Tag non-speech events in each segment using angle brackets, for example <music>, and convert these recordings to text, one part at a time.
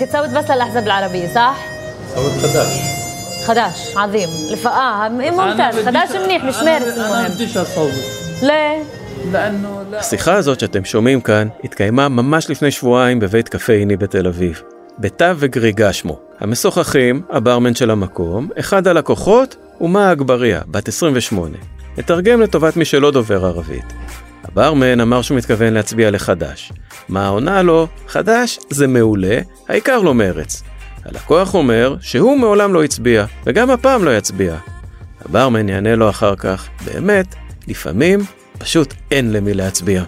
كتسوي بس للأحزاب العربية صح؟ صوت خداش خداش عظيم الف... اه ممتاز خداش منيح مش מרץ أنا المهم بديش أصوت ليه? لأنه لا השיחה הזאת שאתם שומעים כאן התקיימה ממש לפני שבועיים בבית קפאיני בתל אביב. בתו וגריגה שמו. המשוחחים, הברמן של המקום, אחד הלקוחות ומה אגבריה, בת 28. נתרגם לטובת מי שלא דובר ערבית. הברמן אמר שהוא מתכוון להצביע לחד"ש. מה עונה לו? חד"ש זה מעולה, העיקר לא מרץ. הלקוח אומר שהוא מעולם לא הצביע, וגם הפעם לא יצביע. הברמן יענה לו אחר כך, באמת, לפעמים פשוט אין למי להצביע.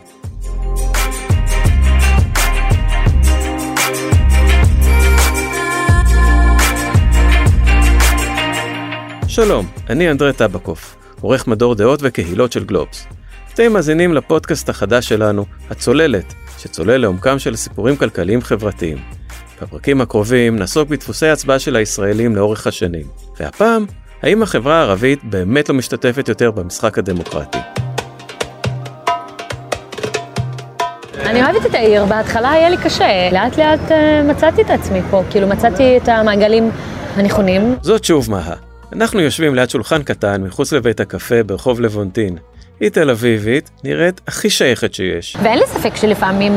שלום, אני אנדרי טבקוף, עורך מדור דעות וקהילות של גלובס. אתם מאזינים לפודקאסט החדש שלנו, הצוללת, שצולל לעומקם של סיפורים כלכליים חברתיים. בפרקים הקרובים נעסוק בדפוסי ההצבעה של הישראלים לאורך השנים, והפעם, האם החברה הערבית באמת לא משתתפת יותר במשחק הדמוקרטי. אני אוהבת את העיר, בהתחלה היה לי קשה, לאט לאט אה, מצאתי את עצמי פה, כאילו מצאתי את המעגלים הנכונים. זאת שוב מהה. אנחנו יושבים ליד שולחן קטן מחוץ לבית הקפה ברחוב לבונטין. היא תל אביבית, נראית הכי שייכת שיש. ואין לי ספק שלפעמים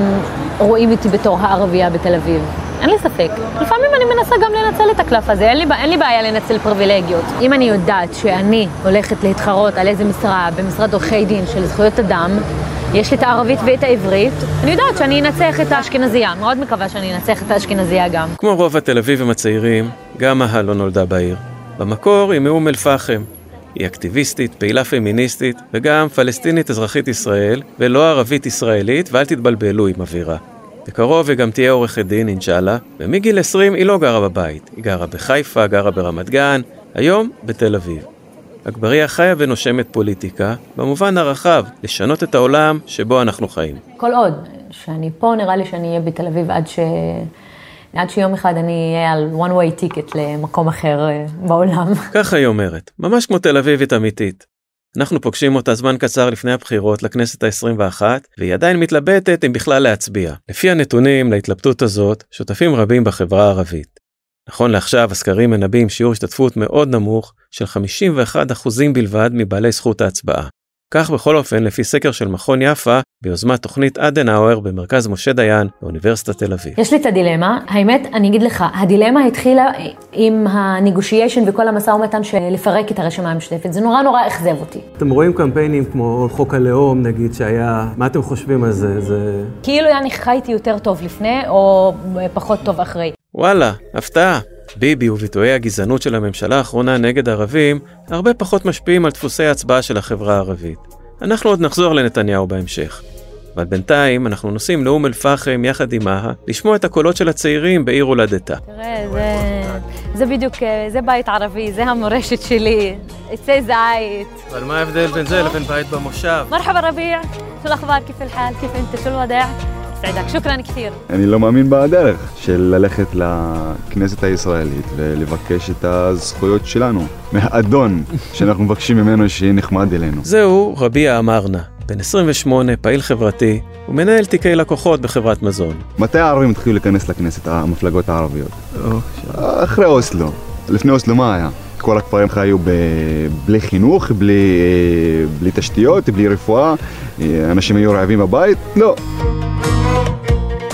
רואים אותי בתור הערבייה בתל אביב. אין לי ספק. לפעמים אני מנסה גם לנצל את הקלף הזה, אין לי, אין לי בעיה לנצל פריבילגיות. אם אני יודעת שאני הולכת להתחרות על איזה משרה במשרד עורכי דין של זכויות אדם, יש לי את הערבית ואת העברית, אני יודעת שאני אנצח את האשכנזייה, מאוד מקווה שאני אנצח את האשכנזייה גם. כמו רוב התל אביבים הצעירים, גם מהה לא נולדה בעיר. במקור היא מאום אל-פחם. היא אקטיביסטית, פעילה פמיניסטית, וגם פלסטינית אזרחית ישראל, ולא ערבית ישראלית, ואל תתבלבלו עם אווירה. בקרוב היא גם תהיה עורכת דין, אינשאללה, ומגיל 20 היא לא גרה בבית. היא גרה בחיפה, גרה ברמת גן, היום בתל אביב. אגבריה חיה ונושמת פוליטיקה, במובן הרחב, לשנות את העולם שבו אנחנו חיים. כל עוד שאני פה, נראה לי שאני אהיה בתל אביב עד ש... עד שיום אחד אני אהיה על one way ticket למקום אחר אה, בעולם. <laughs> ככה היא אומרת, ממש כמו תל אביבית אמיתית. אנחנו פוגשים אותה זמן קצר לפני הבחירות לכנסת ה-21, והיא עדיין מתלבטת אם בכלל להצביע. לפי הנתונים להתלבטות הזאת, שותפים רבים בחברה הערבית. נכון לעכשיו, הסקרים מנבאים שיעור השתתפות מאוד נמוך של 51% בלבד מבעלי זכות ההצבעה. כך בכל אופן לפי סקר של מכון יפה ביוזמת תוכנית אדנאואר במרכז משה דיין באוניברסיטת תל אביב. יש לי את הדילמה, האמת, אני אגיד לך, הדילמה התחילה עם הנגושיישן וכל המשא ומתן של לפרק את הרשימה המשותפת, זה נורא נורא אכזב אותי. אתם רואים קמפיינים כמו חוק הלאום נגיד שהיה, מה אתם חושבים על זה? זה... כאילו אני חייתי יותר טוב לפני, או פחות טוב אחרי. וואלה, הפתעה. ביבי וביטויי הגזענות של הממשלה האחרונה נגד ערבים הרבה פחות משפיעים על דפוסי ההצבעה של החברה הערבית. אנחנו עוד נחזור לנתניהו בהמשך. אבל בינתיים אנחנו נוסעים לאום אל-פחם יחד עם עימה, לשמוע את הקולות של הצעירים בעיר הולדתה. תראה, זה, בדיוק, אה, זה בית ערבי, זה המורשת שלי, עצי זית. אבל מה ההבדל בין זה לבין בית במושב? מרחבה רביע, של אכבר, כיף אל-חל, כיף אינטה, של וודע. סעידק, שוכרן כתיר. אני לא מאמין בדרך של ללכת לכנסת הישראלית ולבקש את הזכויות שלנו מהאדון שאנחנו מבקשים ממנו שיהיה נחמד אלינו. זהו רבי אמרנה, בן 28, פעיל חברתי, ומנהל תיקי לקוחות בחברת מזון. מתי הערבים התחילו להיכנס לכנסת, המפלגות הערביות? אחרי אוסלו. לפני אוסלו מה היה? כל הכפרים חיו ב... בלי חינוך, בלי... אה, בלי תשתיות, בלי רפואה, אה, אנשים היו רעבים בבית? לא. No.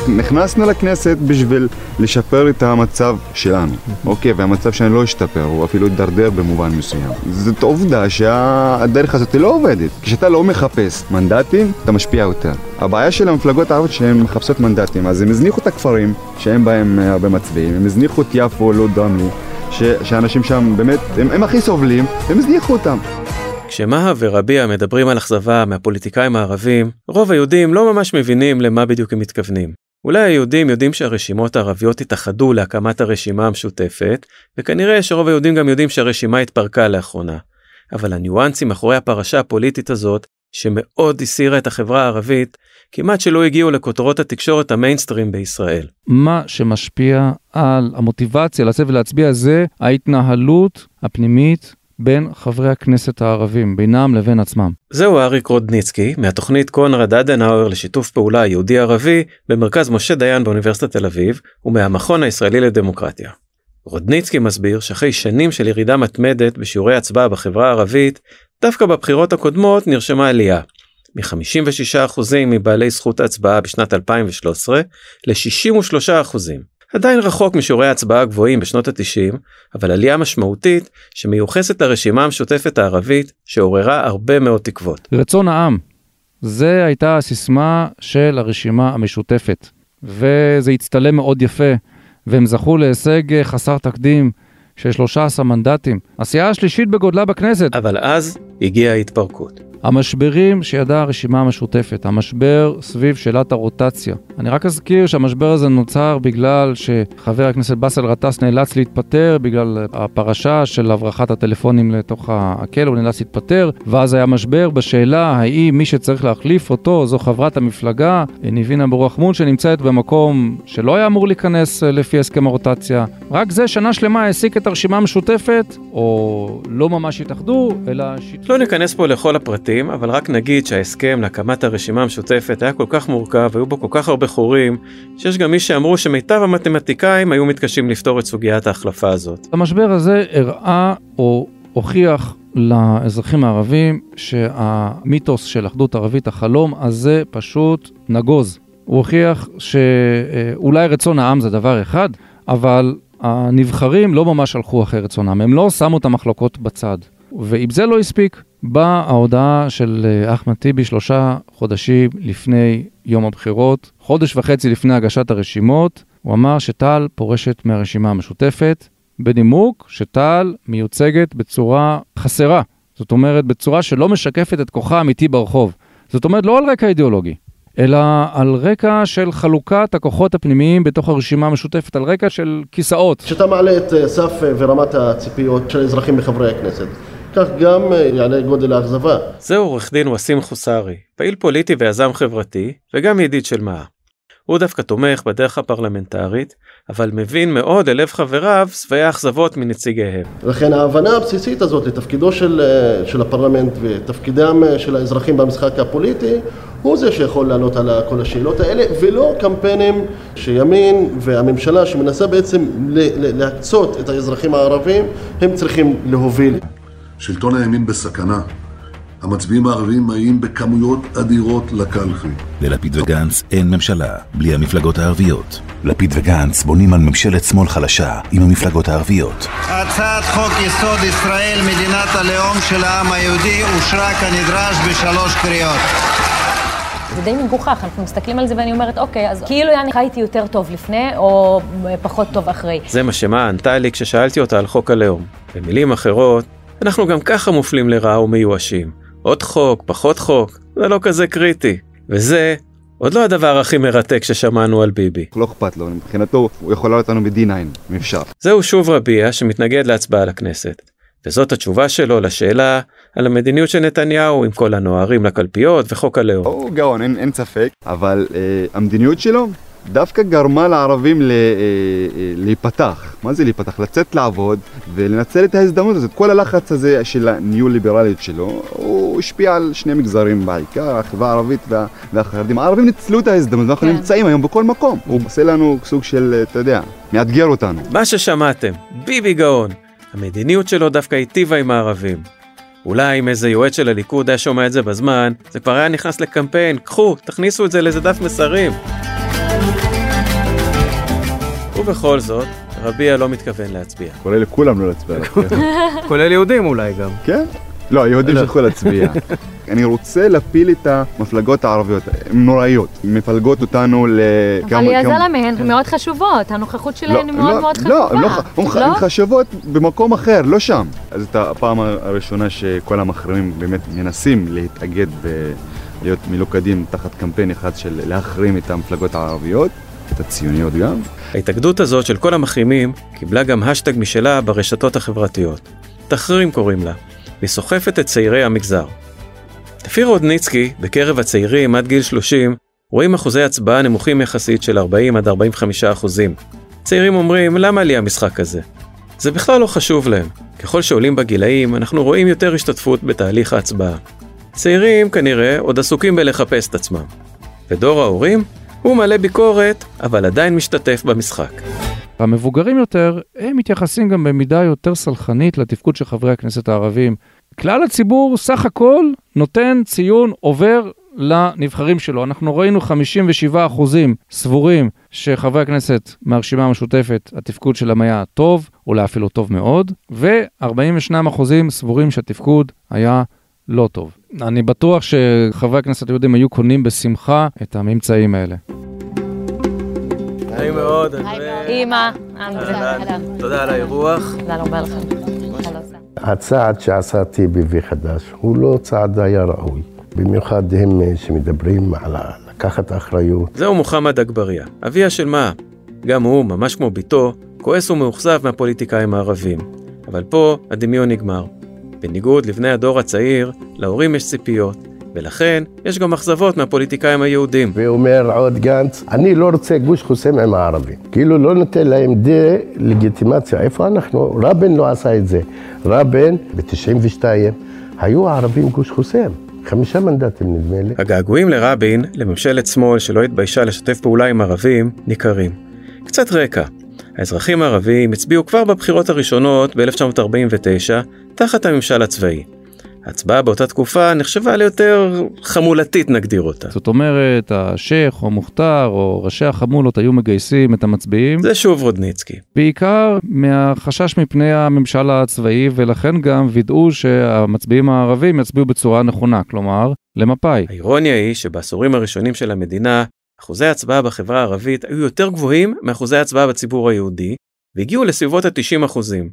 נכנסנו לכנסת בשביל לשפר את המצב שלנו, אוקיי? והמצב שלנו לא השתפר, הוא אפילו הידרדר במובן מסוים. זאת עובדה שהדרך הזאת לא עובדת. כשאתה לא מחפש מנדטים, אתה משפיע יותר. הבעיה של המפלגות הערביות שהן מחפשות מנדטים, אז הם הזניחו את הכפרים שאין בהם אה, הרבה מצביעים, הם הזניחו את יפו, לוד, רמלה, שאנשים שם באמת, הם, הם הכי סובלים, הם הזניחו אותם. כשמהה ורביע מדברים על אכזבה מהפוליטיקאים הערבים, רוב היהודים לא ממש מבינים למה בדיוק הם מתכוונים. אולי היהודים יודעים שהרשימות הערביות התאחדו להקמת הרשימה המשותפת, וכנראה שרוב היהודים גם יודעים שהרשימה התפרקה לאחרונה. אבל הניואנסים מאחורי הפרשה הפוליטית הזאת, שמאוד הסירה את החברה הערבית, כמעט שלא הגיעו לכותרות התקשורת המיינסטרים בישראל. מה שמשפיע על המוטיבציה לצאת ולהצביע זה ההתנהלות הפנימית בין חברי הכנסת הערבים, בינם לבין עצמם. זהו אריק רודניצקי, מהתוכנית קונרד אדנאואר לשיתוף פעולה יהודי-ערבי במרכז משה דיין באוניברסיטת תל אביב, ומהמכון הישראלי לדמוקרטיה. רודניצקי מסביר שאחרי שנים של ירידה מתמדת בשיעורי הצבעה בחברה הערבית, דווקא בבחירות הקודמות נרשמה עלייה. מ-56% מבעלי זכות ההצבעה בשנת 2013 ל-63%. עדיין רחוק משיעורי ההצבעה הגבוהים בשנות ה-90, אבל עלייה משמעותית שמיוחסת לרשימה המשותפת הערבית שעוררה הרבה מאוד תקוות. רצון העם, זה הייתה הסיסמה של הרשימה המשותפת, וזה הצטלם מאוד יפה, והם זכו להישג חסר תקדים של 13 מנדטים. הסיעה השלישית בגודלה בכנסת. אבל אז הגיעה ההתפרקות. המשברים שידעה הרשימה המשותפת, המשבר סביב שאלת הרוטציה. אני רק אזכיר שהמשבר הזה נוצר בגלל שחבר הכנסת באסל גטאס נאלץ להתפטר בגלל הפרשה של הברחת הטלפונים לתוך הכלא, הוא נאלץ להתפטר, ואז היה משבר בשאלה האם מי שצריך להחליף אותו זו חברת המפלגה, ניבין אבו רחמון, שנמצאת במקום שלא היה אמור להיכנס לפי הסכם הרוטציה. רק זה שנה שלמה העסיק את הרשימה המשותפת, או לא ממש התאחדו, אלא... לא ניכנס פה לכל הפרטים. פרטים, אבל רק נגיד שההסכם להקמת הרשימה המשותפת היה כל כך מורכב, היו בו כל כך הרבה חורים, שיש גם מי שאמרו שמיטב המתמטיקאים היו מתקשים לפתור את סוגיית ההחלפה הזאת. המשבר הזה הראה או הוכיח לאזרחים הערבים שהמיתוס של אחדות ערבית, החלום הזה פשוט נגוז. הוא הוכיח שאולי רצון העם זה דבר אחד, אבל הנבחרים לא ממש הלכו אחרי רצון העם, הם לא שמו את המחלוקות בצד. ואם זה לא הספיק, באה ההודעה של אה, אחמד טיבי שלושה חודשים לפני יום הבחירות, חודש וחצי לפני הגשת הרשימות, הוא אמר שטל פורשת מהרשימה המשותפת, בנימוק שטל מיוצגת בצורה חסרה. זאת אומרת, בצורה שלא משקפת את כוחה האמיתי ברחוב. זאת אומרת, לא על רקע אידיאולוגי, אלא על רקע של חלוקת הכוחות הפנימיים בתוך הרשימה המשותפת, על רקע של כיסאות. כשאתה מעלה את אה, סף אה, ורמת הציפיות של האזרחים מחברי הכנסת, כך גם אה, יעלה גודל האכזבה. זהו עורך דין וסים חוסרי, פעיל פוליטי ויזם חברתי, וגם ידיד של מה. הוא דווקא תומך בדרך הפרלמנטרית, אבל מבין מאוד ללב חבריו שבעי האכזבות מנציגיהם. לכן ההבנה הבסיסית הזאת לתפקידו של, אה, של הפרלמנט ותפקידם אה, של האזרחים במשחק הפוליטי, הוא זה שיכול לענות על כל השאלות האלה, ולא קמפיינים שימין והממשלה שמנסה בעצם להקצות את האזרחים הערבים, הם צריכים להוביל. שלטון הימין בסכנה. המצביעים הערבים מגיעים בכמויות אדירות לקלפי. ללפיד וגנץ אין ממשלה בלי המפלגות הערביות. לפיד וגנץ בונים על ממשלת שמאל חלשה עם המפלגות הערביות. הצעת חוק יסוד ישראל, מדינת הלאום של העם היהודי, אושרה כנדרש בשלוש קריאות. זה די מגוחך, אנחנו מסתכלים על זה ואני אומרת, אוקיי, אז כאילו אני חייתי יותר טוב לפני, או פחות טוב אחרי. זה מה שמה ענתה לי כששאלתי אותה על חוק הלאום. במילים אחרות, אנחנו גם ככה מופלים לרעה ומיואשים. עוד חוק, פחות חוק, זה לא כזה קריטי. וזה עוד לא הדבר הכי מרתק ששמענו על ביבי. לא אכפת לו, מבחינתו הוא יכול לעלות לנו ב-D9, אם אפשר. זהו שוב רביע שמתנגד להצבעה לכנסת. וזאת התשובה שלו לשאלה על המדיניות של נתניהו עם כל הנוערים לקלפיות וחוק הלאום. הוא גאון, אין, אין ספק, אבל אה, המדיניות שלו דווקא גרמה לערבים ל, אה, אה, להיפתח. מה זה להיפתח? לצאת לעבוד ולנצל את ההזדמנות הזאת. כל הלחץ הזה של הניו-ליברליות שלו, הוא השפיע על שני מגזרים בעיקר, החברה הערבית וה, והחרדים. הערבים ניצלו את ההזדמנות, ואנחנו כן. נמצאים היום בכל מקום. הוא עושה לנו סוג של, אתה יודע, מאתגר אותנו. מה ששמעתם, ביבי גאון. המדיניות שלו דווקא היטיבה עם הערבים. אולי אם איזה יועץ של הליכוד היה שומע את זה בזמן, זה כבר היה נכנס לקמפיין, קחו, תכניסו את זה לאיזה דף מסרים. ובכל זאת, רביע לא מתכוון להצביע. כולל לכולם לא להצביע. <laughs> כולל יהודים אולי גם. כן? לא, היהודים לא. שלחו להצביע. <laughs> אני רוצה להפיל את המפלגות הערביות, הן נוראיות, מפלגות אותנו ל... אבל יזלה מהן מאוד חשובות, הנוכחות שלהן היא מאוד מאוד חשובה. לא, הן חשובות במקום אחר, לא שם. אז זאת הפעם הראשונה שכל המחרימים באמת מנסים להתאגד ולהיות מלוכדים תחת קמפיין אחד של להחרים את המפלגות הערביות. את הציוניות גם. ההתאגדות הזאת של כל המחרימים קיבלה גם השטג משלה ברשתות החברתיות. תחרים קוראים לה, והיא סוחפת את צעירי המגזר. לפי רודניצקי, בקרב הצעירים עד גיל 30, רואים אחוזי הצבעה נמוכים יחסית של 40 עד 45 אחוזים. צעירים אומרים, למה לי המשחק הזה? זה בכלל לא חשוב להם. ככל שעולים בגילאים, אנחנו רואים יותר השתתפות בתהליך ההצבעה. צעירים כנראה עוד עסוקים בלחפש את עצמם. ודור ההורים? הוא מלא ביקורת, אבל עדיין משתתף במשחק. המבוגרים יותר, הם מתייחסים גם במידה יותר סלחנית לתפקוד של חברי הכנסת הערבים. כלל הציבור סך הכל נותן ציון עובר לנבחרים שלו. אנחנו ראינו 57 אחוזים סבורים שחברי הכנסת מהרשימה המשותפת, התפקוד שלהם היה טוב, אולי אפילו טוב מאוד, ו-42 אחוזים סבורים שהתפקוד היה לא טוב. אני בטוח שחברי הכנסת היהודים היו קונים בשמחה את הממצאים האלה. נעים מאוד, אימא, תודה על האירוח. תודה רבה לכם. הצעד שעשה טיבי וחדש הוא לא צעד היה ראוי. במיוחד הם שמדברים על לקחת אחריות. זהו מוחמד אגבריה, אביה של מה? גם הוא, ממש כמו בתו, כועס ומאוכזב מהפוליטיקאים הערבים. אבל פה הדמיון נגמר. בניגוד לבני הדור הצעיר, להורים יש ציפיות, ולכן יש גם אכזבות מהפוליטיקאים היהודים. ואומר עוד גנץ, אני לא רוצה גוש חוסם עם הערבים. כאילו לא נותן להם דה-לגיטימציה. איפה אנחנו? רבין לא עשה את זה. רבין, ב-92, היו הערבים גוש חוסם. חמישה מנדטים נדמה לי. הגעגועים לרבין, לממשלת שמאל שלא התביישה לשתף פעולה עם ערבים, ניכרים. קצת רקע. האזרחים הערבים הצביעו כבר בבחירות הראשונות ב-1949 תחת הממשל הצבאי. ההצבעה באותה תקופה נחשבה ליותר חמולתית נגדיר אותה. זאת אומרת, השייח או מוכתר או ראשי החמולות היו מגייסים את המצביעים. זה שוב רודניצקי. בעיקר מהחשש מפני הממשל הצבאי, ולכן גם וידאו שהמצביעים הערבים יצביעו בצורה נכונה, כלומר, למפא"י. האירוניה היא שבעשורים הראשונים של המדינה, אחוזי ההצבעה בחברה הערבית היו יותר גבוהים מאחוזי ההצבעה בציבור היהודי, והגיעו לסביבות ה-90 אחוזים.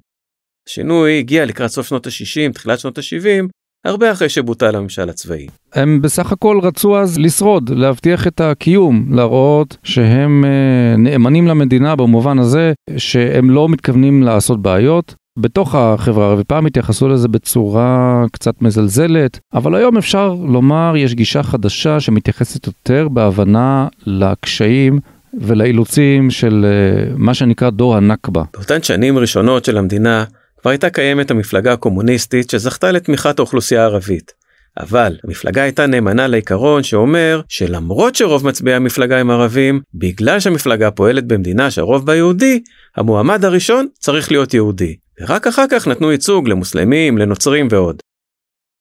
השינוי הגיע לקראת סוף שנות ה-60, תחילת שנות ה-70, הרבה אחרי שבוטל הממשל הצבאי. הם בסך הכל רצו אז לשרוד, להבטיח את הקיום, להראות שהם אה, נאמנים למדינה במובן הזה שהם לא מתכוונים לעשות בעיות. בתוך החברה הערבית, פעם התייחסו לזה בצורה קצת מזלזלת, אבל היום אפשר לומר יש גישה חדשה שמתייחסת יותר בהבנה לקשיים ולאילוצים של אה, מה שנקרא דור הנכבה. באותן שנים ראשונות של המדינה, כבר הייתה קיימת המפלגה הקומוניסטית שזכתה לתמיכת האוכלוסייה הערבית. אבל המפלגה הייתה נאמנה לעיקרון שאומר שלמרות שרוב מצביעי המפלגה הם ערבים, בגלל שהמפלגה פועלת במדינה שהרוב בה יהודי, המועמד הראשון צריך להיות יהודי. ורק אחר כך נתנו ייצוג למוסלמים, לנוצרים ועוד.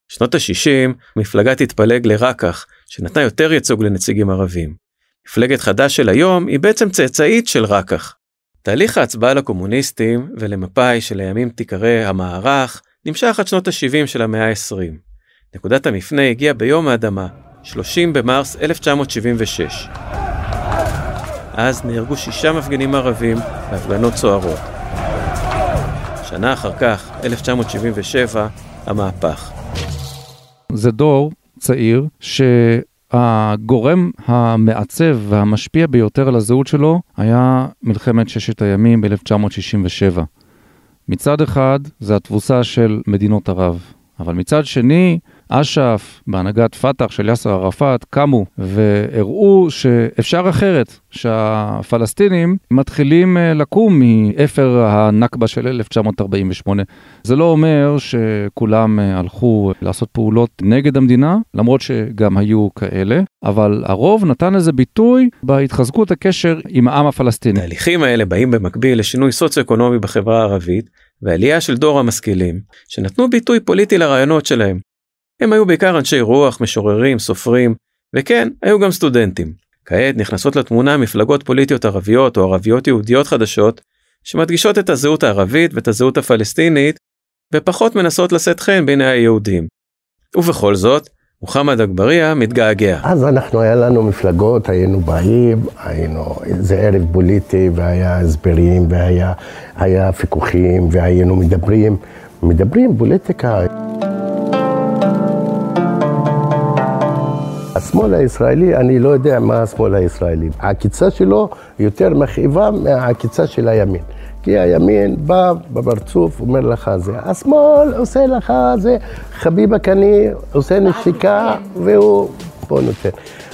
שנות ה-60, המפלגה תתפלג לרקח, שנתנה יותר ייצוג לנציגים ערבים. מפלגת חד"ש של היום היא בעצם צאצאית של רקח. תהליך ההצבעה לקומוניסטים ולמפא"י שלימים תיקרא המערך נמשך עד שנות ה-70 של המאה ה-20. נקודת המפנה הגיעה ביום האדמה, 30 במרס 1976. אז נהרגו שישה מפגינים ערבים בהפגנות סוערות. שנה אחר כך, 1977, המהפך. זה דור צעיר ש... הגורם המעצב והמשפיע ביותר על הזהות שלו היה מלחמת ששת הימים ב-1967. מצד אחד זה התבוסה של מדינות ערב, אבל מצד שני אש"ף, בהנהגת פת"ח של יאסר ערפאת, קמו והראו שאפשר אחרת, שהפלסטינים מתחילים אה, לקום מאפר הנכבה של 1948. זה לא אומר שכולם אה, הלכו לעשות פעולות נגד המדינה, למרות שגם היו כאלה, אבל הרוב נתן לזה ביטוי בהתחזקות הקשר עם העם הפלסטיני. התהליכים האלה באים במקביל לשינוי סוציו-אקונומי בחברה הערבית, ועלייה של דור המשכילים, שנתנו ביטוי פוליטי לרעיונות שלהם. הם היו בעיקר אנשי רוח, משוררים, סופרים, וכן, היו גם סטודנטים. כעת נכנסות לתמונה מפלגות פוליטיות ערביות או ערביות יהודיות חדשות, שמדגישות את הזהות הערבית ואת הזהות הפלסטינית, ופחות מנסות לשאת חן בעיני היהודים. ובכל זאת, מוחמד אגבריה מתגעגע. אז אנחנו, היה לנו מפלגות, היינו באים, היינו, זה ערב פוליטי, והיה הסברים, והיה ויכוחים, והיינו מדברים, מדברים פוליטיקה. השמאל הישראלי, אני לא יודע מה השמאל הישראלי. העקיצה שלו יותר מכאיבה מהעקיצה של הימין. כי הימין בא בפרצוף, אומר לך זה. השמאל עושה לך זה, חביבה קני עושה נשיקה, והוא פה נותן.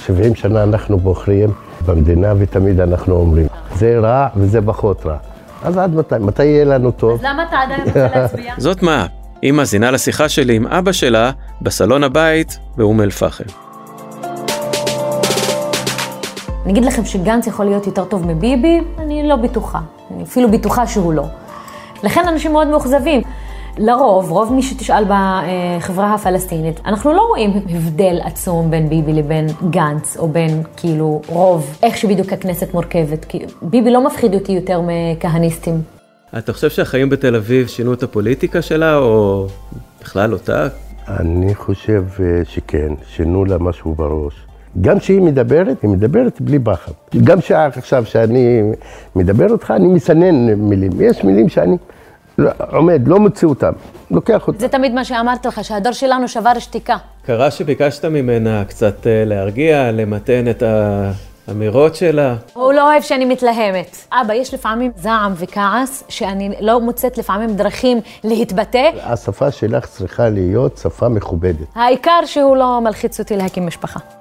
70 שנה אנחנו בוחרים במדינה ותמיד אנחנו אומרים, זה רע וזה פחות רע. אז עד מתי? מתי יהיה לנו טוב? למה אתה עדיין רוצה <laughs> להצביע? זאת מה, היא מאזינה לשיחה שלי עם אבא שלה בסלון הבית באום אל-פחם. אני אגיד לכם שגנץ יכול להיות יותר טוב מביבי, אני לא בטוחה. אני אפילו בטוחה שהוא לא. לכן אנשים מאוד מאוכזבים. לרוב, רוב מי שתשאל בחברה הפלסטינית, אנחנו לא רואים הבדל עצום בין ביבי לבין גנץ, או בין כאילו רוב, איך שבדיוק הכנסת מורכבת. כי ביבי לא מפחיד אותי יותר מכהניסטים. אתה חושב שהחיים בתל אביב שינו את הפוליטיקה שלה, או בכלל אותה? אני חושב אה, שכן, שינו לה משהו בראש. גם כשהיא מדברת, היא מדברת בלי פחד. גם עכשיו שאני מדבר אותך, אני מסנן מילים. יש מילים שאני לא, עומד, לא מוציא אותם, לוקח אותם. זה תמיד מה שאמרתי לך, שהדור שלנו שבר שתיקה. קרה שביקשת ממנה קצת אה, להרגיע, למתן את האמירות שלה. הוא לא אוהב שאני מתלהמת. אבא, יש לפעמים זעם וכעס, שאני לא מוצאת לפעמים דרכים להתבטא. השפה שלך צריכה להיות שפה מכובדת. העיקר שהוא לא מלחיץ אותי להקים משפחה.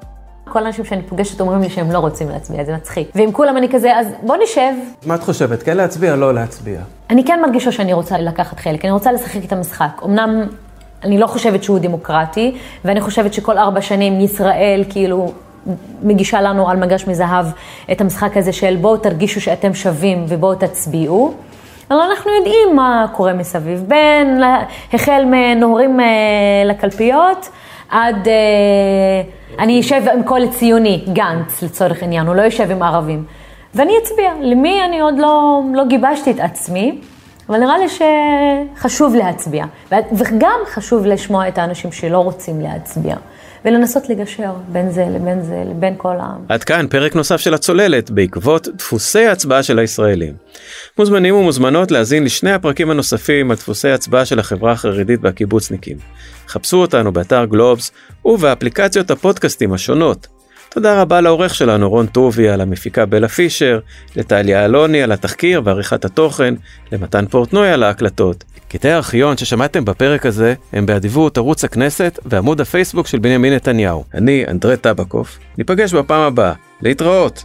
כל האנשים שאני פוגשת אומרים לי שהם לא רוצים להצביע, זה מצחיק. ואם כולם אני כזה, אז בוא נשב. מה את חושבת, כן להצביע או לא להצביע? אני כן מרגישה שאני רוצה לקחת חלק, אני רוצה לשחק את המשחק. אמנם אני לא חושבת שהוא דמוקרטי, ואני חושבת שכל ארבע שנים ישראל כאילו מגישה לנו על מגש מזהב את המשחק הזה של בואו תרגישו שאתם שווים ובואו תצביעו. אבל אנחנו יודעים מה קורה מסביב, בין החל מנוהרים אה, לקלפיות עד... אה, אני אשב עם כל ציוני, גנץ לצורך העניין, הוא לא יושב עם ערבים. ואני אצביע. למי אני עוד לא, לא גיבשתי את עצמי, אבל נראה לי שחשוב להצביע. וגם חשוב לשמוע את האנשים שלא רוצים להצביע. ולנסות לגשר בין זה לבין זה לבין כל העם. עד כאן פרק נוסף של הצוללת בעקבות דפוסי ההצבעה של הישראלים. מוזמנים ומוזמנות להאזין לשני הפרקים הנוספים על דפוסי הצבעה של החברה החרדית והקיבוצניקים. חפשו אותנו באתר גלובס ובאפליקציות הפודקאסטים השונות. תודה רבה לעורך שלנו רון טוביה, למפיקה בלה פישר, לטליה אלוני על התחקיר ועריכת התוכן, למתן פורטנוי על ההקלטות. קטעי הארכיון ששמעתם בפרק הזה הם באדיבות ערוץ הכנסת ועמוד הפייסבוק של בנימין נתניהו. אני אנדרי טבקוף, ניפגש בפעם הבאה. להתראות!